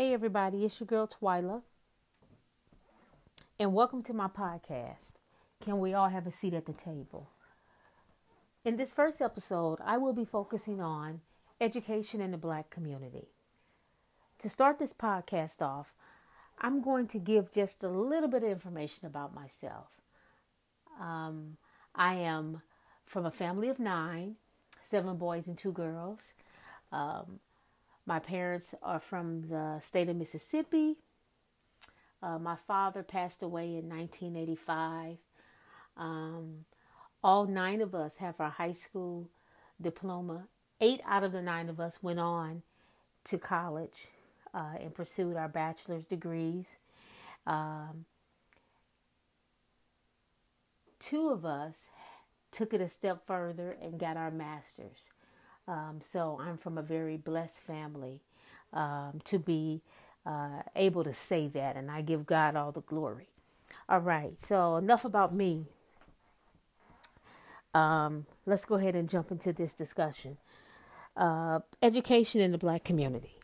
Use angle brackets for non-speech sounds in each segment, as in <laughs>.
Hey, everybody, it's your girl Twyla, and welcome to my podcast. Can we all have a seat at the table? In this first episode, I will be focusing on education in the black community. To start this podcast off, I'm going to give just a little bit of information about myself. Um, I am from a family of nine, seven boys and two girls. Um, my parents are from the state of Mississippi. Uh, my father passed away in 1985. Um, all nine of us have our high school diploma. Eight out of the nine of us went on to college uh, and pursued our bachelor's degrees. Um, two of us took it a step further and got our master's. Um, so I'm from a very blessed family um, to be uh, able to say that, and I give God all the glory. All right, so enough about me. Um, let's go ahead and jump into this discussion. Uh, education in the black community.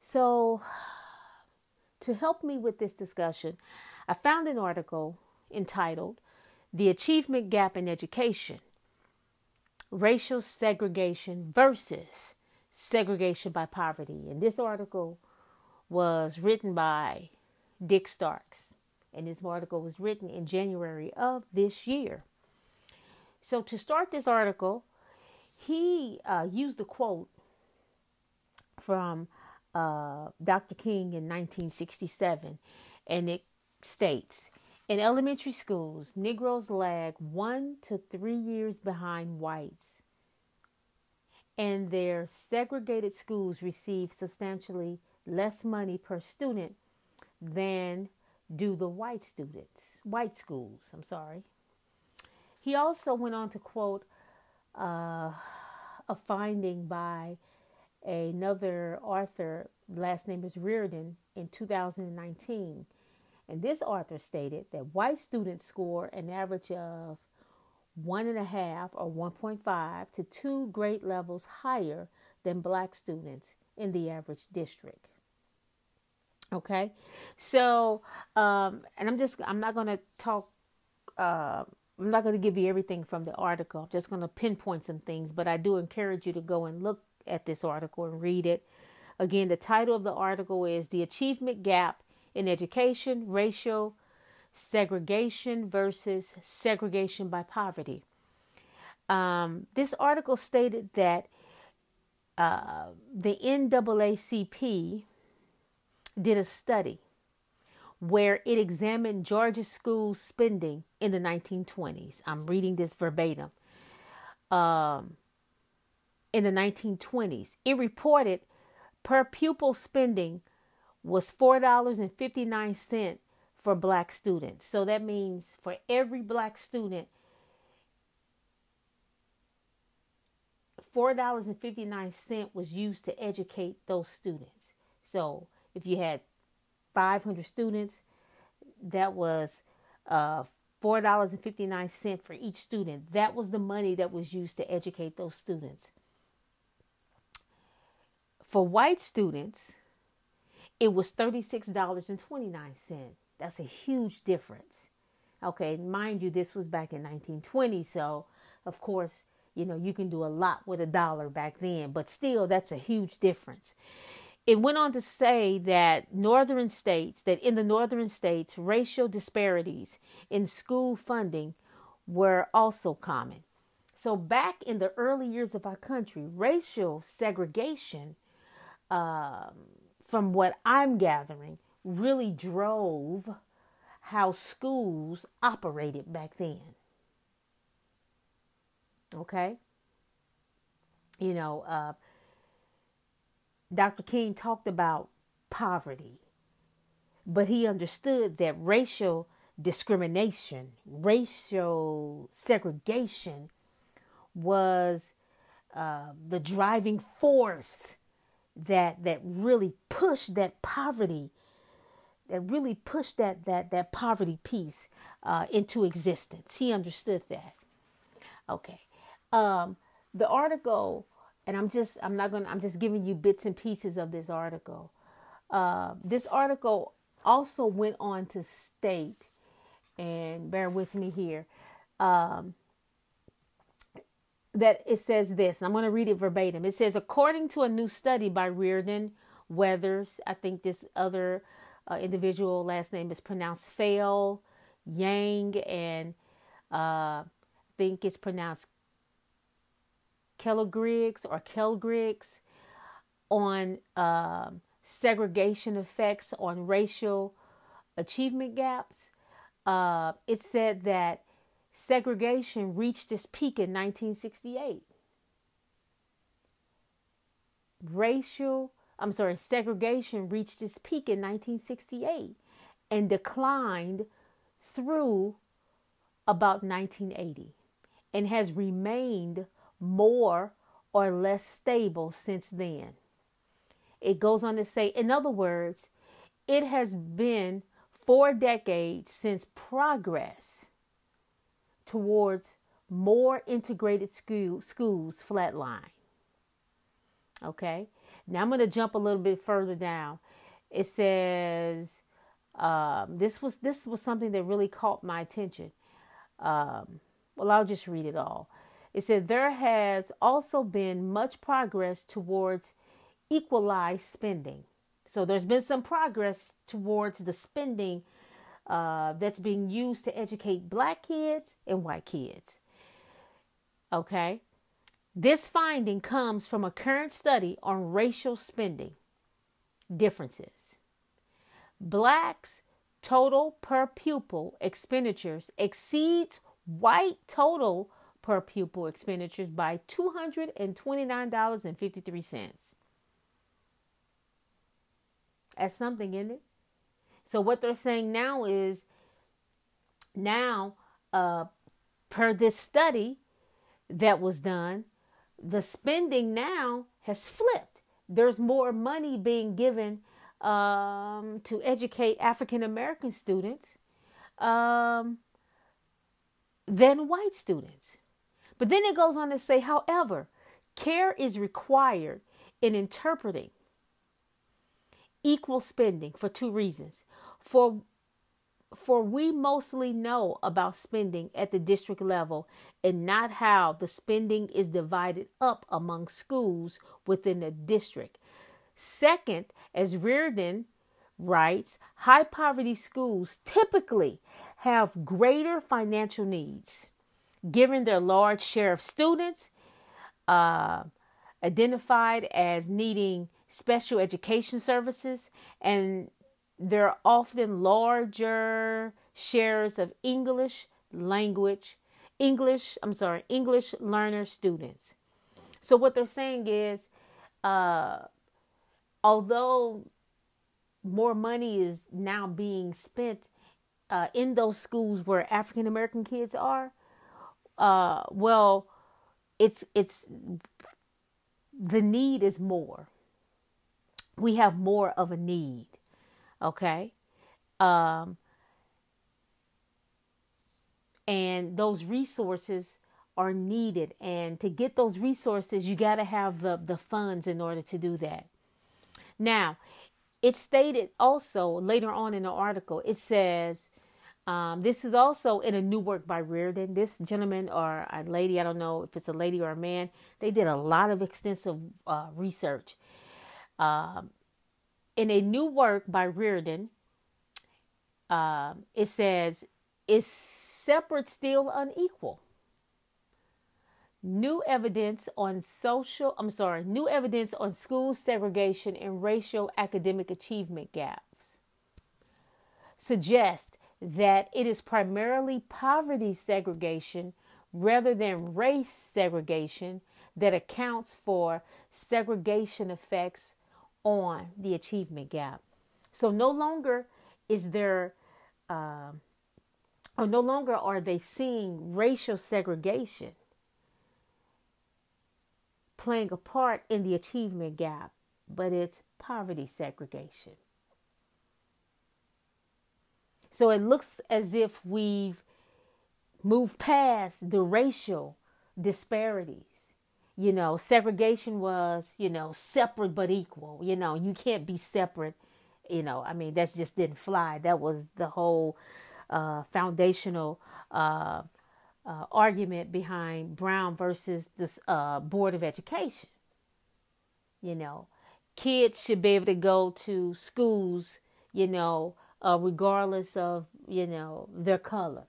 So, to help me with this discussion, I found an article entitled The Achievement Gap in Education racial segregation versus segregation by poverty. And this article was written by Dick Startz. And this article was written in January of this year. So, to start this article, he uh, used a quote from uh, Dr. King in 1967, and it states in elementary schools, Negroes lag one to three years behind whites, and their segregated schools receive substantially less money per student than do the white students, white schools. I'm sorry. He also went on to quote uh, a finding by another author, last name is Reardon, in 2019 and this author stated that white students score an average of one and a half or 1.5 to two grade levels higher than black students in the average district. Okay, so um, and I'm just I'm not going to talk. Uh, I'm not going to give you everything from the article. I'm just going to pinpoint some things, but I do encourage you to go and look at this article and read it. Again, the title of the article is The Achievement Gap in education, racial segregation versus segregation by poverty. Um, this article stated that uh, the NAACP did a study where it examined Georgia school spending in the 1920s. I'm reading this verbatim. Um, in the 1920s, it reported per pupil spending was $4.59 for black students. So that means for every black student, $4.59 was used to educate those students. So if you had 500 students, that was uh, $4.59 for each student. That was the money that was used to educate those students. For white students, it was $36.29. That's a huge difference. Okay, mind you, this was back in 1920, so of course, you know, you can do a lot with a dollar back then, but still, that's a huge difference. It went on to say that northern states, that in the northern states, racial disparities in school funding were also common. So, back in the early years of our country, racial segregation um, from what I'm gathering, really drove how schools operated back then. Okay? You know, uh, Dr. King talked about poverty, but he understood that racial discrimination, racial segregation was uh, the driving force that that really pushed that poverty that really pushed that that that poverty piece uh, into existence. He understood that. Okay, um, the article, and I'm just I'm not gonna I'm just giving you bits and pieces of this article. Uh, this article also went on to state, and bear with me here, um, that it says this, and I'm going to read it verbatim. It says, according to a new study by Reardon Weathers, I think this other uh, individual last name is pronounced Fail Yang, and uh, I think it's pronounced Kellogrigs or Kelgriggs on uh, segregation effects on racial achievement gaps. Uh, it said that segregation reached its peak in 1968. Racial, I'm sorry, segregation reached its peak in 1968 and declined through about 1980 and has remained more or less stable since then. It goes on to say, in other words, it has been four decades since progress towards more integrated school, schools flatline. Okay, now I'm going to jump a little bit further down. It says um, this was this was something that really caught my attention. Um, well, I'll just read it all. It said there has also been much progress towards equalized spending. So there's been some progress towards the spending uh, that's being used to educate black kids and white kids. Okay. This finding comes from a current study on racial spending differences. Blacks' total per pupil expenditures exceeds white total per pupil expenditures by $229.53. That's something, in it? So what they're saying now is now, uh, per this study that was done, the spending now has flipped. There's more money being given um, to educate African American students um, than white students. But then it goes on to say, however, care is required in interpreting equal spending for two reasons. For for we mostly know about spending at the district level and not how the spending is divided up among schools within the district. Second, as Reardon writes, high poverty schools typically have greater financial needs given their large share of students uh, identified as needing special education services, and there are often larger shares of English language, English, I'm sorry, English learner students. So, what they're saying is, uh, although more money is now being spent uh, in those schools where African American kids are, uh, well, it's it's the need is more. We have more of a need. Okay. Um, and those resources are needed and to get those resources you got to have the, the funds in order to do that now it stated also later on in the article it says um, this is also in a new work by Reardon. This gentleman or a lady, I don't know if it's a lady or a man, they did a lot of extensive uh, research. Um, in a new work by Reardon, uh, it says, is separate still unequal? New evidence on social, I'm sorry, new evidence on school segregation and racial academic achievement gaps suggest that it is primarily poverty segregation rather than race segregation that accounts for segregation effects on the achievement gap. So no longer is there, uh, or no longer are they seeing racial segregation playing a part in the achievement gap, but it's poverty segregation. So it looks as if we've moved past the racial disparities. You know, segregation was, you know, separate but equal. You know, you can't be separate you know, I mean, that just didn't fly. That was the whole uh, foundational uh, uh, argument behind Brown versus the uh, Board of Education. You know, kids should be able to go to schools, you know, uh, regardless of, you know, their color.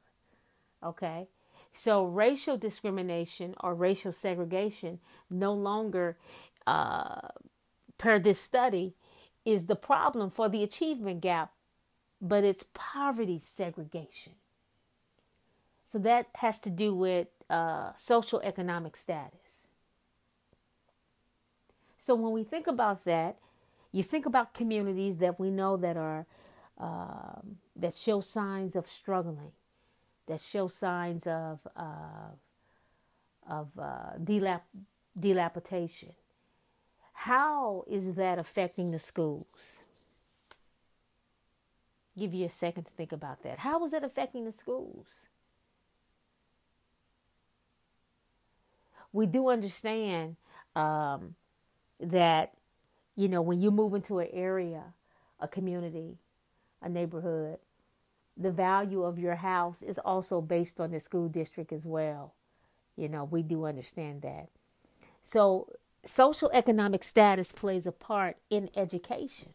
Okay. So racial discrimination or racial segregation no longer, uh, per this study, is the problem for the achievement gap, but it's poverty segregation. So that has to do with uh, social economic status. So when we think about that, you think about communities that we know that are um, that show signs of struggling, that show signs of uh, of uh, delap- dilapidation. How is that affecting the schools? Give you a second to think about that. How is that affecting the schools? We do understand um, that, you know, when you move into an area, a community, a neighborhood, the value of your house is also based on the school district as well. You know, we do understand that. So, social economic status plays a part in education.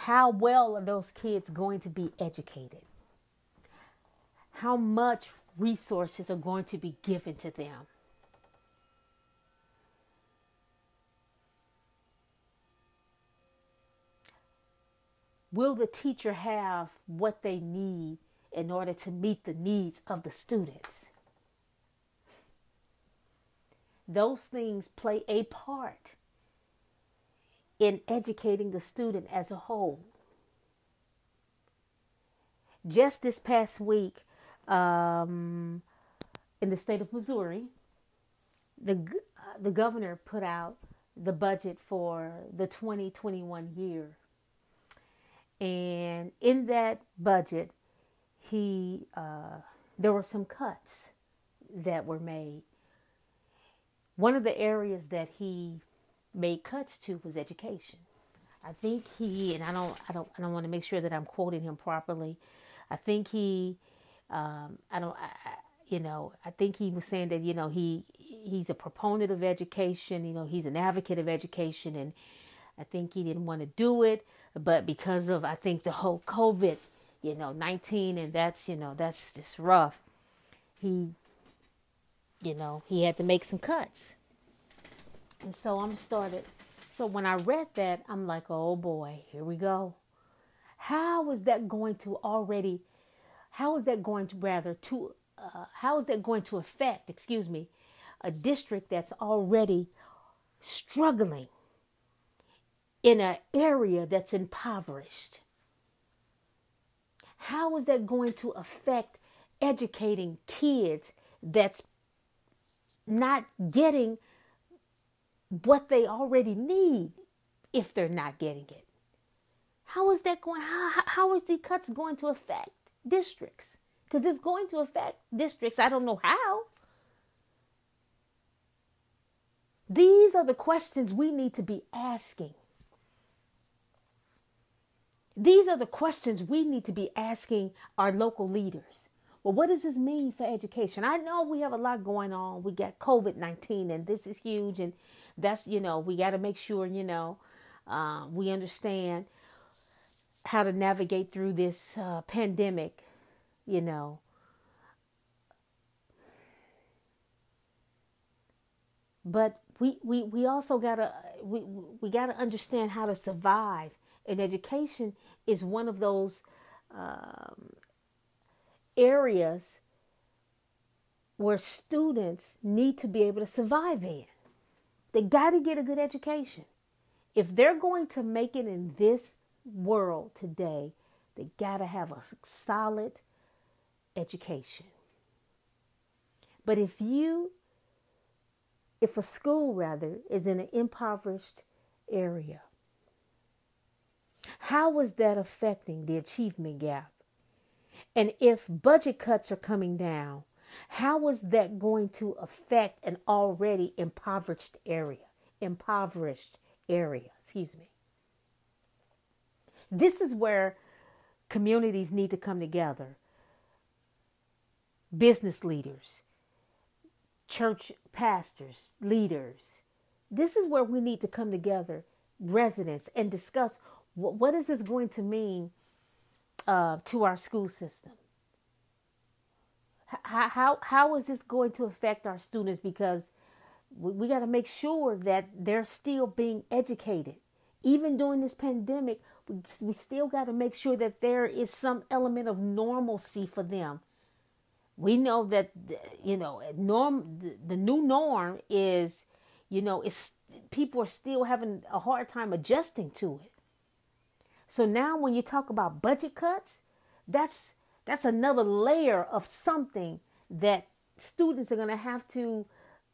How well are those kids going to be educated? How much resources are going to be given to them? Will the teacher have what they need in order to meet the needs of the students? Those things play a part in educating the student as a whole. Just this past week, um, in the state of Missouri, the uh, the governor put out the budget for the 2021 year. And in that budget, he uh, there were some cuts that were made one of the areas that he made cuts to was education. I think he and I don't I don't I don't want to make sure that I'm quoting him properly. I think he um, I don't I, you know I think he was saying that you know he he's a proponent of education. You know he's an advocate of education, and I think he didn't want to do it, but because of I think the whole COVID, you know, 19, and that's you know that's just rough. He you know, he had to make some cuts. And so I'm started. So when I read that, I'm like, oh boy, here we go. How is that going to already, how is that going to rather, to, uh, how is that going to affect, excuse me, a district that's already struggling in an area that's impoverished? How is that going to affect educating kids that's not getting what they already need if they're not getting it. How is that going? How, how is the cuts going to affect districts? Because it's going to affect districts. I don't know how. These are the questions we need to be asking. These are the questions we need to be asking our local leaders. Well, what does this mean for education? I know we have a lot going on. We got COVID 19, and this is huge. And that's, you know, we got to make sure, you know, uh, we understand how to navigate through this uh, pandemic, you know. But we, we, we also gotta we, we gotta understand how to survive. And education is one of those um, areas where students need to be able to survive in. They got to get a good education. If they're going to make it in this world today, they got to have a solid education. But if you, if a school rather is in an impoverished area, how is that affecting the achievement gap? And if budget cuts are coming down, how is that going to affect an already impoverished area? Impoverished area, excuse me. This is where communities need to come together. Business leaders, church pastors, leaders. This is where we need to come together, residents, and discuss what, is this going to mean uh, to our school system. How, how, how is this going to affect our students? Because we, we got to make sure that they're still being educated. Even during this pandemic, we, we still got to make sure that there is some element of normalcy for them. We know that, you know, norm, the, the new norm is, you know, it's people are still having a hard time adjusting to it. So now when you talk about budget cuts, that's that's another layer of something that students are going to have to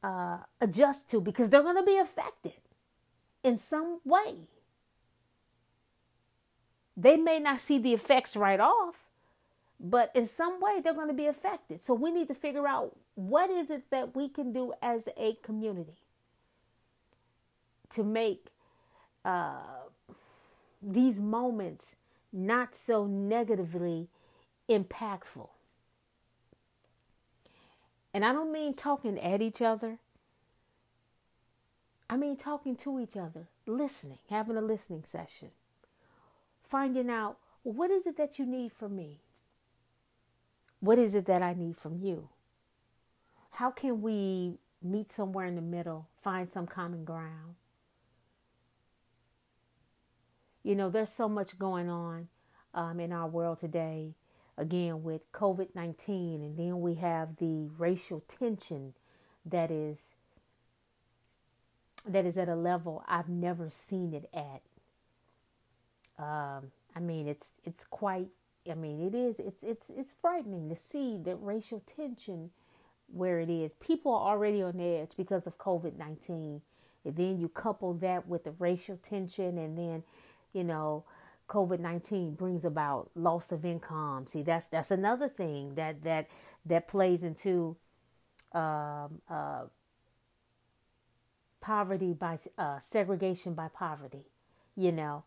uh, adjust to because they're going to be affected in some way. They may not see the effects right off, but in some way they're going to be affected. So we need to figure out what is it that we can do as a community to make uh, these moments not so negatively impactful. And I don't mean talking at each other. I mean talking to each other, listening, having a listening session, finding out what is it that you need from me? What is it that I need from you? How can we meet somewhere in the middle, find some common ground? You know, there's so much going on um, in our world today, again, with COVID 19, and then we have the racial tension that is. That is at a level I've never seen it at. Um, I mean, it's it's quite. I mean, it is. It's it's it's frightening to see that racial tension where it is. People are already on edge because of COVID nineteen, and then you couple that with the racial tension, and then you know, COVID nineteen brings about loss of income. See, that's that's another thing that that that plays into um, uh, poverty by uh, segregation by poverty. You know,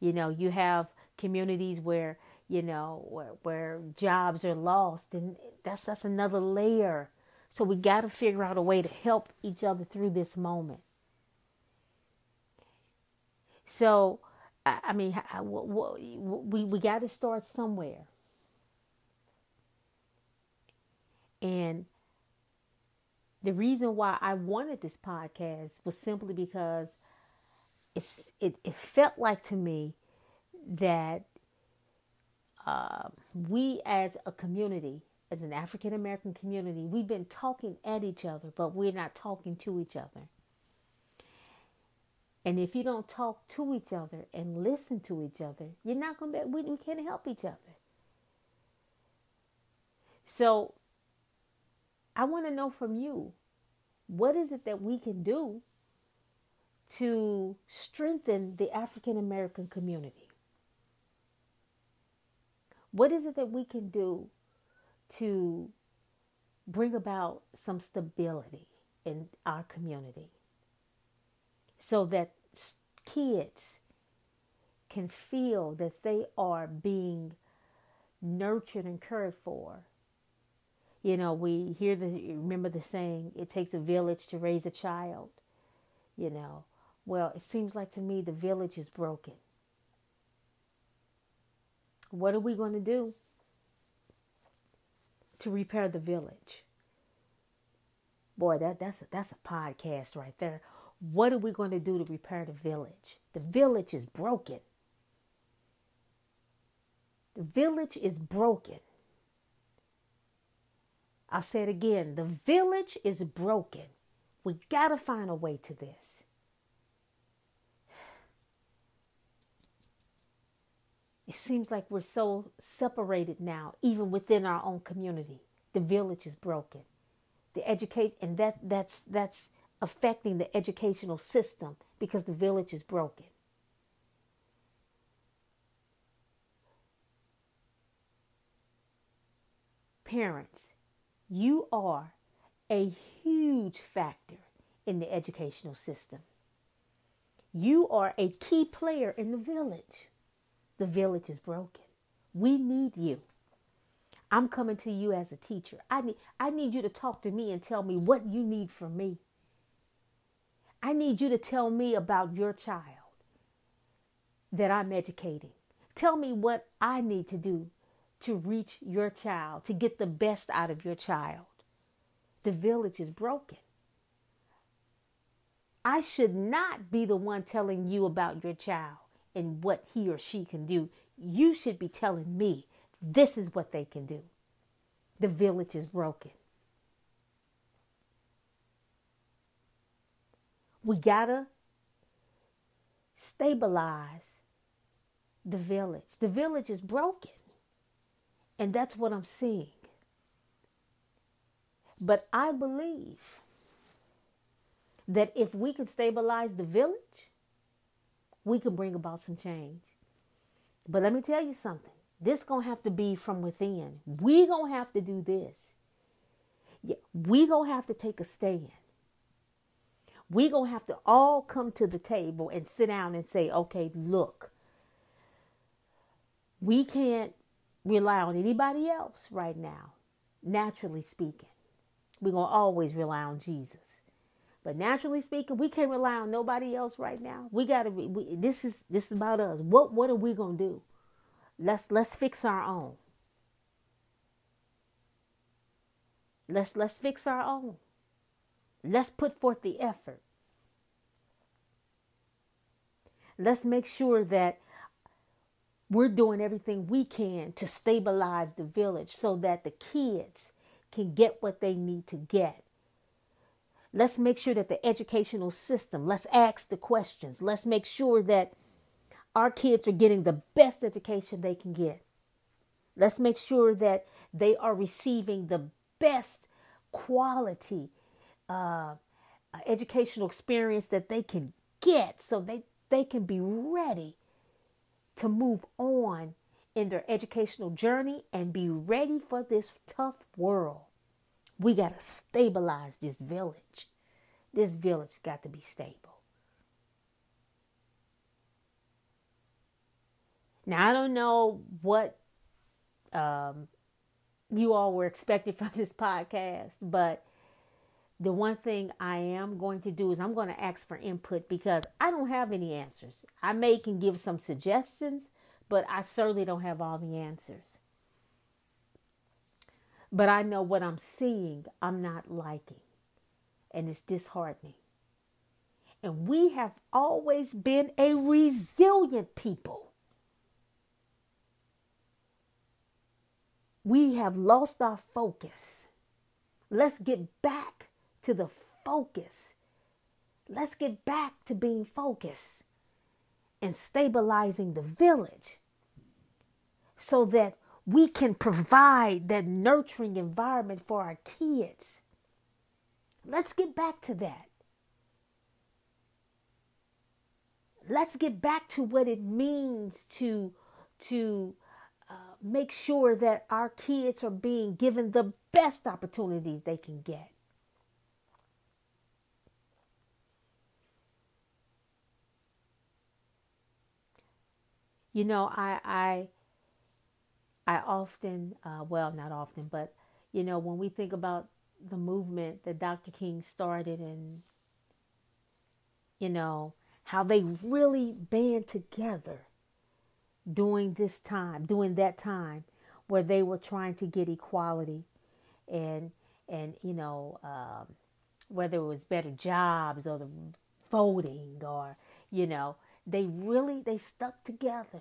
you know, you have communities where you know where where jobs are lost, and that's that's another layer. So we got to figure out a way to help each other through this moment. So I, mean, we we got to start somewhere, and the reason why I wanted this podcast was simply because it's it, it felt like to me that uh, we as a community, as an African American community, we've been talking at each other, but we're not talking to each other. And if you don't talk to each other and listen to each other, you're not going to be, we, we can't help each other. So I want to know from you what is it that we can do to strengthen the African American community? What is it that we can do to bring about some stability in our community? So that kids can feel that they are being nurtured and cared for. You know, we hear the remember the saying, it takes a village to raise a child. You know, well, it seems like to me the village is broken. What are we going to do to repair the village? Boy, that that's a, that's a podcast right there. What are we going to do to repair the village? The village is broken. The village is broken. I'll say it again. The village is broken. We got to find a way to this. It seems like we're so separated now, even within our own community. The village is broken. The education, and that that's that's affecting the educational system because the village is broken. Parents, you are a huge factor in the educational system. You are a key player in the village. The village is broken. We need you. I'm coming to you as a teacher. I need I need you to talk to me and tell me what you need from me. I need you to tell me about your child that I'm educating. Tell me what I need to do to reach your child, to get the best out of your child. The village is broken. I should not be the one telling you about your child and what he or she can do. You should be telling me this is what they can do. The village is broken. We gotta stabilize the village. The village is broken. And that's what I'm seeing. But I believe that if we can stabilize the village, we can bring about some change. But let me tell you something. This gonna have to be from within. We gonna have to do this. Yeah, we gonna have to take a stand. We gonna have to all come to the table and sit down and say, okay, look, we can't rely on anybody else right now, naturally speaking. We're going to always rely on Jesus. But naturally speaking, we can't rely on nobody else right now. We got to be this is this is about us. What what are we going to do? Let's let's fix our own. Let's let's fix our own. Let's put forth the effort. Let's make sure that we're doing everything we can to stabilize the village so that the kids can get what they need to get. Let's make sure that the educational system, let's ask the questions. Let's make sure that our kids are getting the best education they can get. Let's make sure that they are receiving the best quality uh, educational experience that they can get so they, they can be ready to move on in their educational journey and be ready for this tough world. We got to stabilize this village. This village got to be stable. Now, I don't know what um, you all were expecting <laughs> from this podcast, but the one thing I am going to do is I'm going to ask for input because I don't have any answers. I may can give some suggestions, but I certainly don't have all the answers. But I know what I'm seeing, I'm not liking, and it's disheartening. And we have always been a resilient people. We have lost our focus. Let's get back to the focus. Let's get back to being focused and stabilizing the village so that we can provide that nurturing environment for our kids. Let's get back to that. Let's get back to what it means to to uh, make sure that our kids are being given the best opportunities they can get. You know, I I I often, uh, well, not often, but you know, when we think about the movement that Dr. King started and you know how they really band together during this time, during that time where they were trying to get equality and and you know um, whether it was better jobs or the voting or you know they really they stuck together.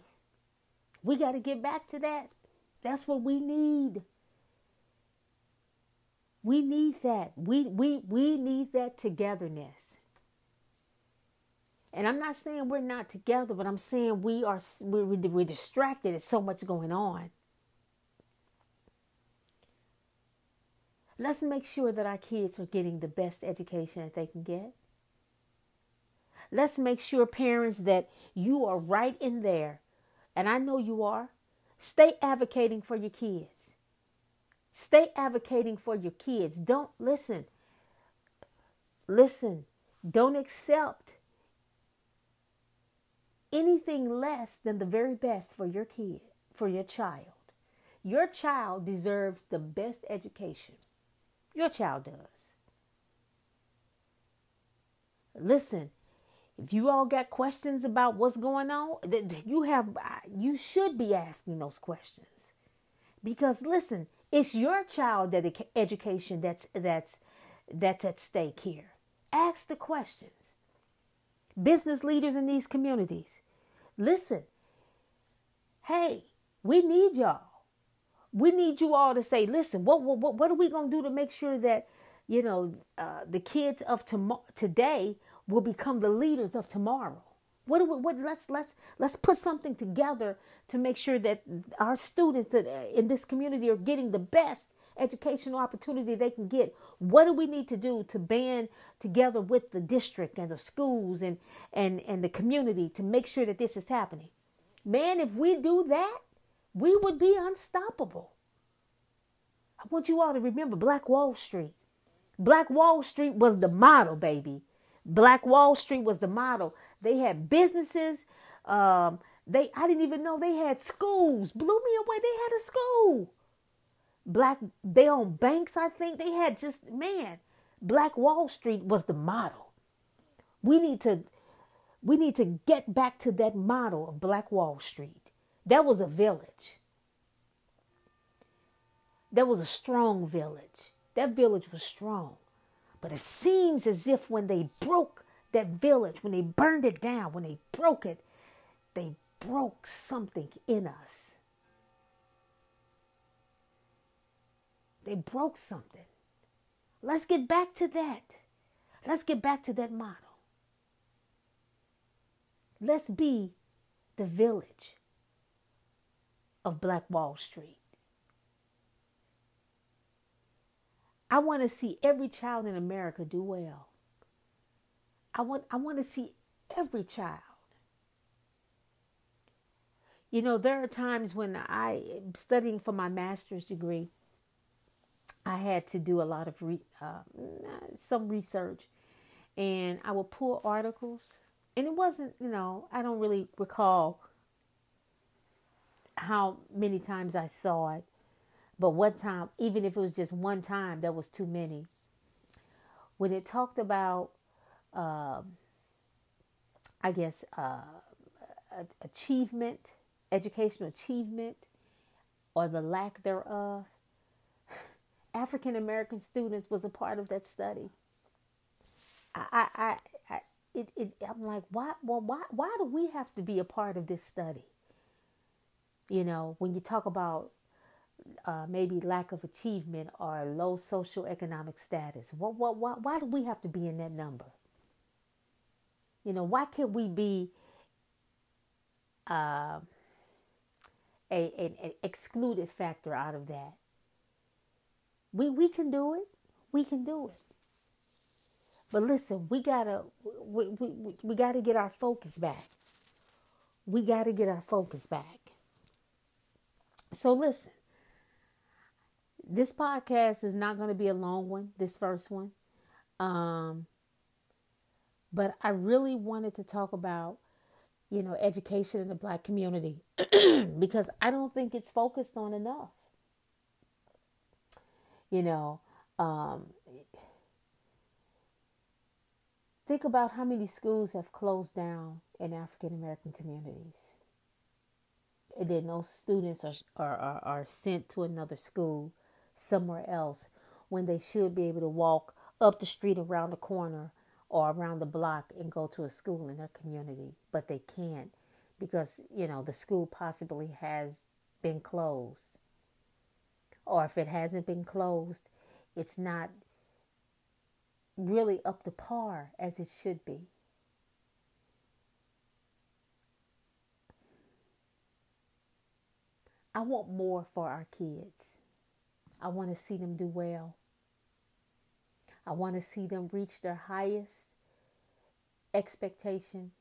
We got to get back to that. That's what we need. We need that. We we we need that togetherness. And I'm not saying we're not together, but I'm saying we are we're, we're distracted. There's so much going on. Let's make sure that our kids are getting the best education that they can get. Let's make sure, parents, that you are right in there. And I know you are. Stay advocating for your kids. Stay advocating for your kids. Don't listen. Listen. Don't accept anything less than the very best for your kid, for your child. Your child deserves the best education. Your child does. Listen, if you all got questions about what's going on, that you have you should be asking those questions. Because listen, it's your child that education that's that's that's at stake here. Ask the questions. Business leaders in these communities, listen. Hey, we need y'all. We need you all to say, listen, what what what are we gonna do to make sure that you know uh, the kids of tomorrow today will become the leaders of tomorrow? What do we, what let's let's let's put something together to make sure that our students uh, in this community are getting the best educational opportunity they can get. What do we need to do to band together with the district and the schools and and and the community to make sure that this is happening? Man, if we do that, we would be unstoppable. I want you all to remember Black Wall Street. Black Wall Street was the model, baby. Black Wall Street was the model. They had businesses. Um, they I didn't even know they had schools. Blew me away. They had a school. Black they owned banks, I think. They had just man, Black Wall Street was the model. We need to we need to get back to that model of Black Wall Street. That was a village. That was a strong village. That village was strong. But it seems as if when they broke that village, when they burned it down, when they broke it, they broke something in us. They broke something. Let's get back to that. Let's get back to that model. Let's be the village of Black Wall Street. I want to see every child in America do well. I want I want to see every child. You know, there are times when I studying for my master's degree. I had to do a lot of re, uh, some research, and I would pull articles, and it wasn't, you know, I don't really recall how many times I saw it, but one time, even if it was just one time, that was too many. When it talked about, um, I guess, uh, achievement, educational achievement, or the lack thereof, <laughs> African American students was a part of that study. I, I, I, it, it, I'm like, why, well, why, why do we have to be a part of this study? You know, when you talk about uh, maybe lack of achievement or low social economic status, what, what, why, why do we have to be in that number? You know, why can't we be uh, a, an, excluded factor out of that? We we can do it. We can do it. But listen, we gotta we, we, we gotta get our focus back. We gotta get our focus back. So listen, this podcast is not going to be a long one. This first one, um, but I really wanted to talk about you know education in the Black community <clears throat> because I don't think it's focused on enough. You know, um, think about how many schools have closed down in African American communities. And then those students are, are, are, are sent to another school somewhere else when they should be able to walk up the street around the corner or around the block and go to a school in their community, but they can't because, you know, the school possibly has been closed or if it hasn't been closed, it's not really up to par as it should be. I want more for our kids. I want to see them do well. I want to see them reach their highest expectation.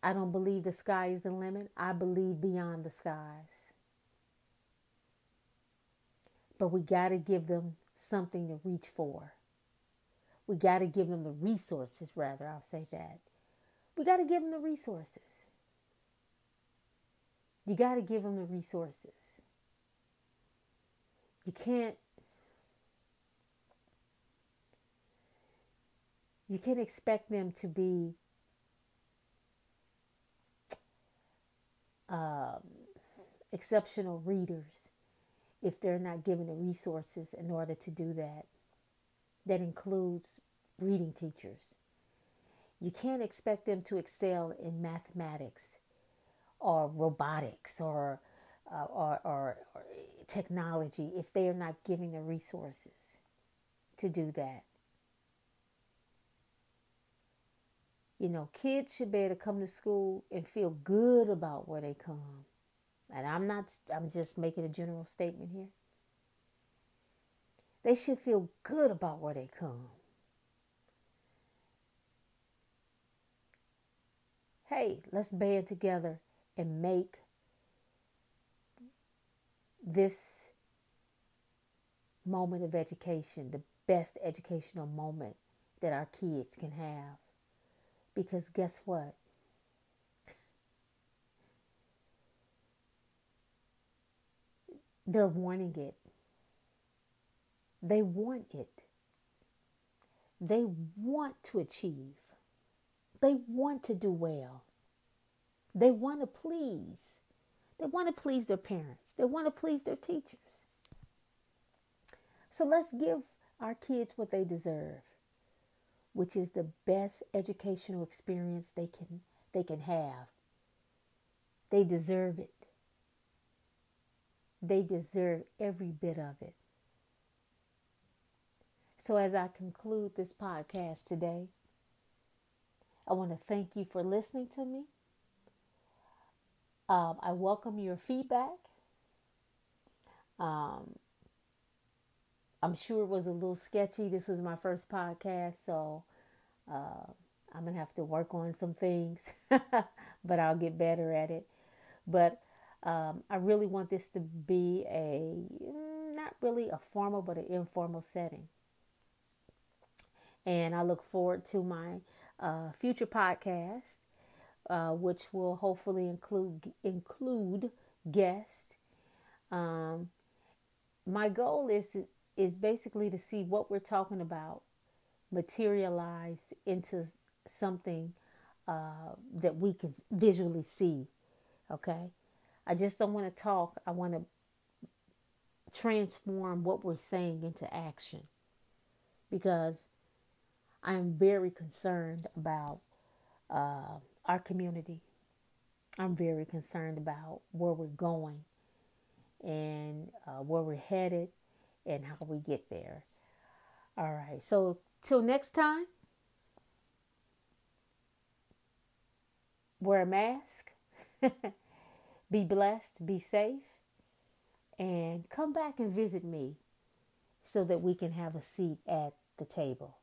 I don't believe the sky is the limit. I believe beyond the skies. But we got to give them something to reach for. We got to give them the resources, rather, I'll say that. We got to give them the resources. You got to give them the resources. You can't you can't expect them to be um, exceptional readers if they're not given the resources in order to do that. That includes reading teachers. You can't expect them to excel in mathematics or robotics or, uh, or, or, or technology if they are not giving the resources to do that. You know, kids should be able to come to school and feel good about where they come. And I'm not, I'm just making a general statement here. They should feel good about where they come. Hey, let's band together and make this moment of education the best educational moment that our kids can have. Because guess what? They're wanting it. They want it. They want to achieve. They want to do well. They want to please. They want to please their parents. They want to please their teachers. So let's give our kids what they deserve, which is the best educational experience they can they can have. They deserve it. They deserve every bit of it. So as I conclude this podcast today, I want to thank you for listening to me. Um, I welcome your feedback. Um, I'm sure it was a little sketchy. This was my first podcast, so uh, I'm gonna have to work on some things, <laughs> but I'll get better at it. But um, I really want this to be a mm, not really a formal, but an informal setting. And I look forward to my uh, future podcast uh, which will hopefully include include guests. Um, my goal is is basically to see what we're talking about materialize into something uh, that we can visually see. Okay, I just don't want to talk. I want to transform what we're saying into action because I'm very concerned about uh, our community. I'm very concerned about where we're going and uh, where we're headed and how we get there. All right. So, till next time, wear a mask, <laughs> be blessed, be safe, and come back and visit me so that we can have a seat at the table.